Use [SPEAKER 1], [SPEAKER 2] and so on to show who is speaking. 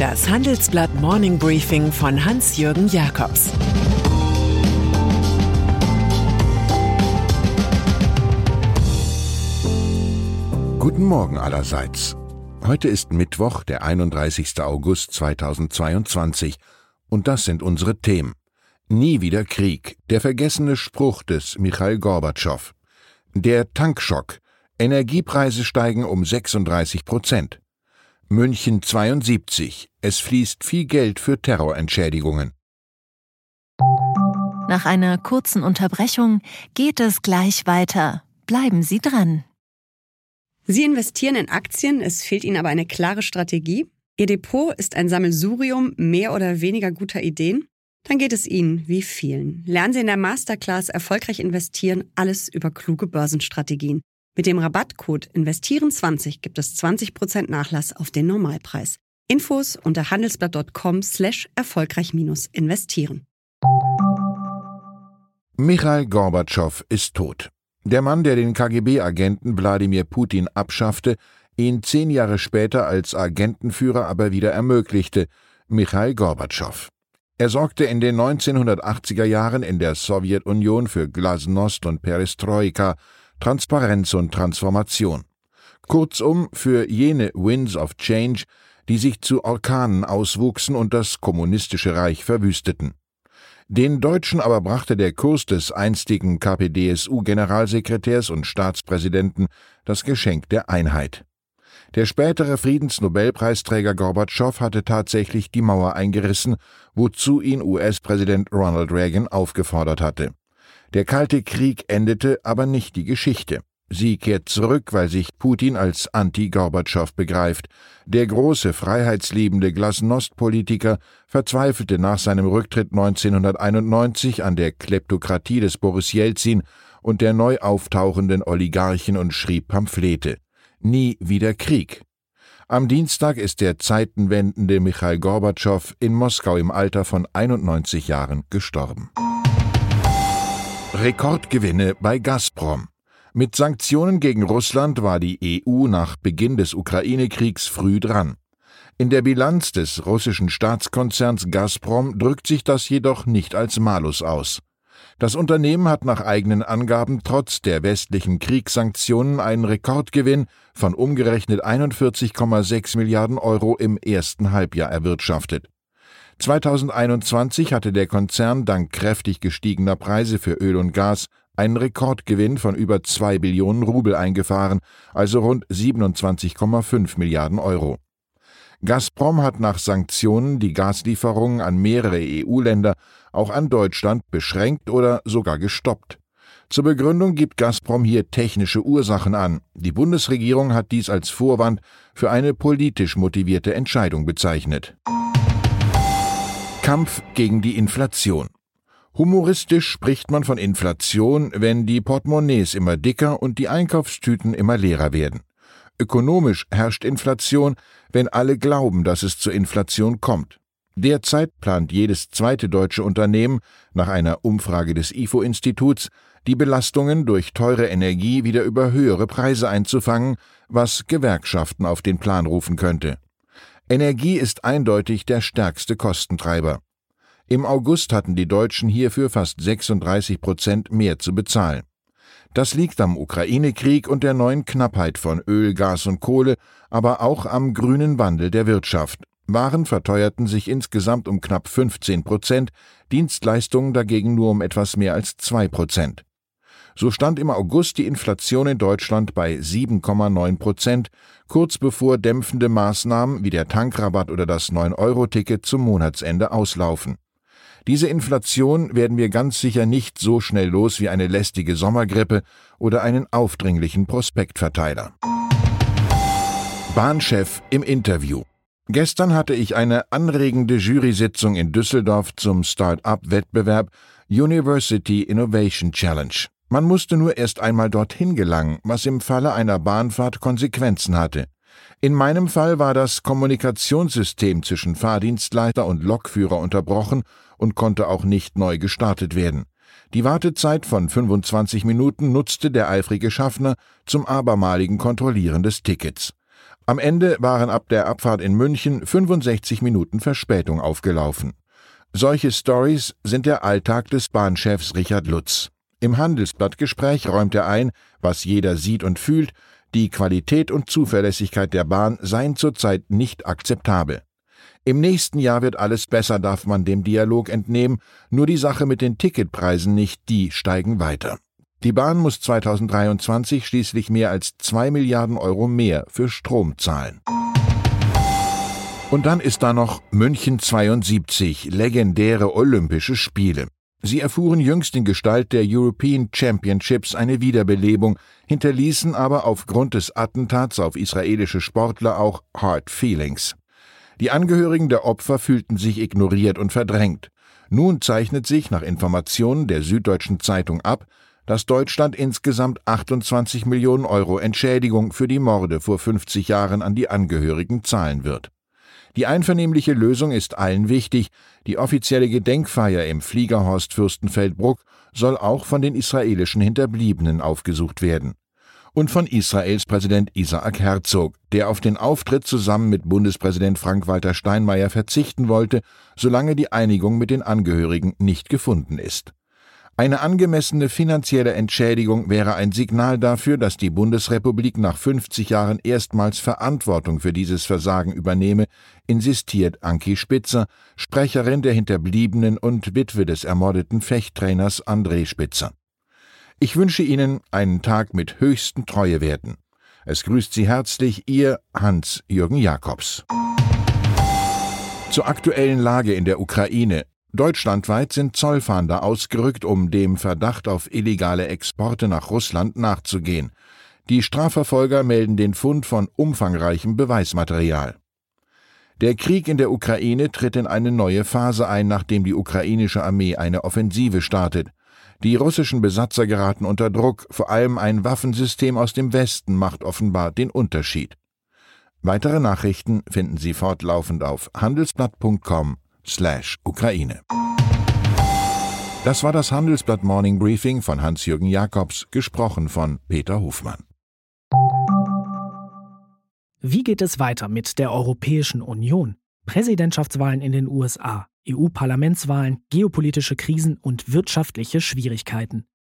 [SPEAKER 1] Das Handelsblatt Morning Briefing von Hans-Jürgen Jakobs
[SPEAKER 2] Guten Morgen allerseits. Heute ist Mittwoch, der 31. August 2022, und das sind unsere Themen. Nie wieder Krieg, der vergessene Spruch des Michail Gorbatschow. Der Tankschock, Energiepreise steigen um 36 Prozent. München 72. Es fließt viel Geld für Terrorentschädigungen.
[SPEAKER 3] Nach einer kurzen Unterbrechung geht es gleich weiter. Bleiben Sie dran.
[SPEAKER 4] Sie investieren in Aktien, es fehlt Ihnen aber eine klare Strategie. Ihr Depot ist ein Sammelsurium mehr oder weniger guter Ideen. Dann geht es Ihnen wie vielen. Lernen Sie in der Masterclass erfolgreich investieren, alles über kluge Börsenstrategien. Mit dem Rabattcode Investieren20 gibt es 20% Nachlass auf den Normalpreis. Infos unter handelsblatt.com slash erfolgreich investieren.
[SPEAKER 2] Michail Gorbatschow ist tot. Der Mann, der den KGB-Agenten Wladimir Putin abschaffte, ihn zehn Jahre später als Agentenführer aber wieder ermöglichte, Michail Gorbatschow. Er sorgte in den 1980er Jahren in der Sowjetunion für Glasnost und Perestroika, Transparenz und Transformation. Kurzum für jene Winds of Change, die sich zu Orkanen auswuchsen und das kommunistische Reich verwüsteten. Den Deutschen aber brachte der Kurs des einstigen KPDSU-Generalsekretärs und Staatspräsidenten das Geschenk der Einheit. Der spätere Friedensnobelpreisträger Gorbatschow hatte tatsächlich die Mauer eingerissen, wozu ihn US-Präsident Ronald Reagan aufgefordert hatte. Der Kalte Krieg endete aber nicht die Geschichte. Sie kehrt zurück, weil sich Putin als Anti-Gorbatschow begreift. Der große, freiheitsliebende Glasnost-Politiker verzweifelte nach seinem Rücktritt 1991 an der Kleptokratie des Boris Jelzin und der neu auftauchenden Oligarchen und schrieb Pamphlete. Nie wieder Krieg. Am Dienstag ist der zeitenwendende Michail Gorbatschow in Moskau im Alter von 91 Jahren gestorben. Rekordgewinne bei Gazprom. Mit Sanktionen gegen Russland war die EU nach Beginn des Ukraine-Kriegs früh dran. In der Bilanz des russischen Staatskonzerns Gazprom drückt sich das jedoch nicht als Malus aus. Das Unternehmen hat nach eigenen Angaben trotz der westlichen Kriegssanktionen einen Rekordgewinn von umgerechnet 41,6 Milliarden Euro im ersten Halbjahr erwirtschaftet. 2021 hatte der Konzern dank kräftig gestiegener Preise für Öl und Gas einen Rekordgewinn von über 2 Billionen Rubel eingefahren, also rund 27,5 Milliarden Euro. Gazprom hat nach Sanktionen die Gaslieferungen an mehrere EU-Länder, auch an Deutschland, beschränkt oder sogar gestoppt. Zur Begründung gibt Gazprom hier technische Ursachen an. Die Bundesregierung hat dies als Vorwand für eine politisch motivierte Entscheidung bezeichnet. Kampf gegen die Inflation. Humoristisch spricht man von Inflation, wenn die Portemonnaies immer dicker und die Einkaufstüten immer leerer werden. Ökonomisch herrscht Inflation, wenn alle glauben, dass es zur Inflation kommt. Derzeit plant jedes zweite deutsche Unternehmen nach einer Umfrage des IFO-Instituts, die Belastungen durch teure Energie wieder über höhere Preise einzufangen, was Gewerkschaften auf den Plan rufen könnte. Energie ist eindeutig der stärkste Kostentreiber. Im August hatten die Deutschen hierfür fast 36 Prozent mehr zu bezahlen. Das liegt am Ukraine-Krieg und der neuen Knappheit von Öl, Gas und Kohle, aber auch am grünen Wandel der Wirtschaft. Waren verteuerten sich insgesamt um knapp 15 Prozent, Dienstleistungen dagegen nur um etwas mehr als zwei Prozent. So stand im August die Inflation in Deutschland bei 7,9 Prozent, kurz bevor dämpfende Maßnahmen wie der Tankrabatt oder das 9-Euro-Ticket zum Monatsende auslaufen. Diese Inflation werden wir ganz sicher nicht so schnell los wie eine lästige Sommergrippe oder einen aufdringlichen Prospektverteiler. Bahnchef im Interview. Gestern hatte ich eine anregende Jury-Sitzung in Düsseldorf zum Start-up-Wettbewerb University Innovation Challenge. Man musste nur erst einmal dorthin gelangen, was im Falle einer Bahnfahrt Konsequenzen hatte. In meinem Fall war das Kommunikationssystem zwischen Fahrdienstleiter und Lokführer unterbrochen und konnte auch nicht neu gestartet werden. Die Wartezeit von 25 Minuten nutzte der eifrige Schaffner zum abermaligen Kontrollieren des Tickets. Am Ende waren ab der Abfahrt in München 65 Minuten Verspätung aufgelaufen. Solche Stories sind der Alltag des Bahnchefs Richard Lutz. Im Handelsblattgespräch räumt er ein, was jeder sieht und fühlt, die Qualität und Zuverlässigkeit der Bahn seien zurzeit nicht akzeptabel. Im nächsten Jahr wird alles besser, darf man dem Dialog entnehmen, nur die Sache mit den Ticketpreisen nicht, die steigen weiter. Die Bahn muss 2023 schließlich mehr als zwei Milliarden Euro mehr für Strom zahlen. Und dann ist da noch München 72, legendäre Olympische Spiele. Sie erfuhren jüngst in Gestalt der European Championships eine Wiederbelebung, hinterließen aber aufgrund des Attentats auf israelische Sportler auch Hard Feelings. Die Angehörigen der Opfer fühlten sich ignoriert und verdrängt. Nun zeichnet sich nach Informationen der Süddeutschen Zeitung ab, dass Deutschland insgesamt 28 Millionen Euro Entschädigung für die Morde vor 50 Jahren an die Angehörigen zahlen wird. Die einvernehmliche Lösung ist allen wichtig. Die offizielle Gedenkfeier im Fliegerhorst Fürstenfeldbruck soll auch von den israelischen Hinterbliebenen aufgesucht werden. Und von Israels Präsident Isaac Herzog, der auf den Auftritt zusammen mit Bundespräsident Frank-Walter Steinmeier verzichten wollte, solange die Einigung mit den Angehörigen nicht gefunden ist. Eine angemessene finanzielle Entschädigung wäre ein Signal dafür, dass die Bundesrepublik nach 50 Jahren erstmals Verantwortung für dieses Versagen übernehme, insistiert Anki Spitzer, Sprecherin der Hinterbliebenen und Witwe des ermordeten Fechttrainers André Spitzer. Ich wünsche Ihnen einen Tag mit höchsten Treuewerten. Es grüßt Sie herzlich Ihr Hans-Jürgen Jakobs. Zur aktuellen Lage in der Ukraine Deutschlandweit sind Zollfahnder ausgerückt, um dem Verdacht auf illegale Exporte nach Russland nachzugehen. Die Strafverfolger melden den Fund von umfangreichem Beweismaterial. Der Krieg in der Ukraine tritt in eine neue Phase ein, nachdem die ukrainische Armee eine Offensive startet. Die russischen Besatzer geraten unter Druck, vor allem ein Waffensystem aus dem Westen macht offenbar den Unterschied. Weitere Nachrichten finden Sie fortlaufend auf handelsblatt.com slash Ukraine. Das war das Handelsblatt Morning Briefing von Hans-Jürgen Jakobs, gesprochen von Peter Hofmann.
[SPEAKER 5] Wie geht es weiter mit der Europäischen Union? Präsidentschaftswahlen in den USA, EU-Parlamentswahlen, geopolitische Krisen und wirtschaftliche Schwierigkeiten.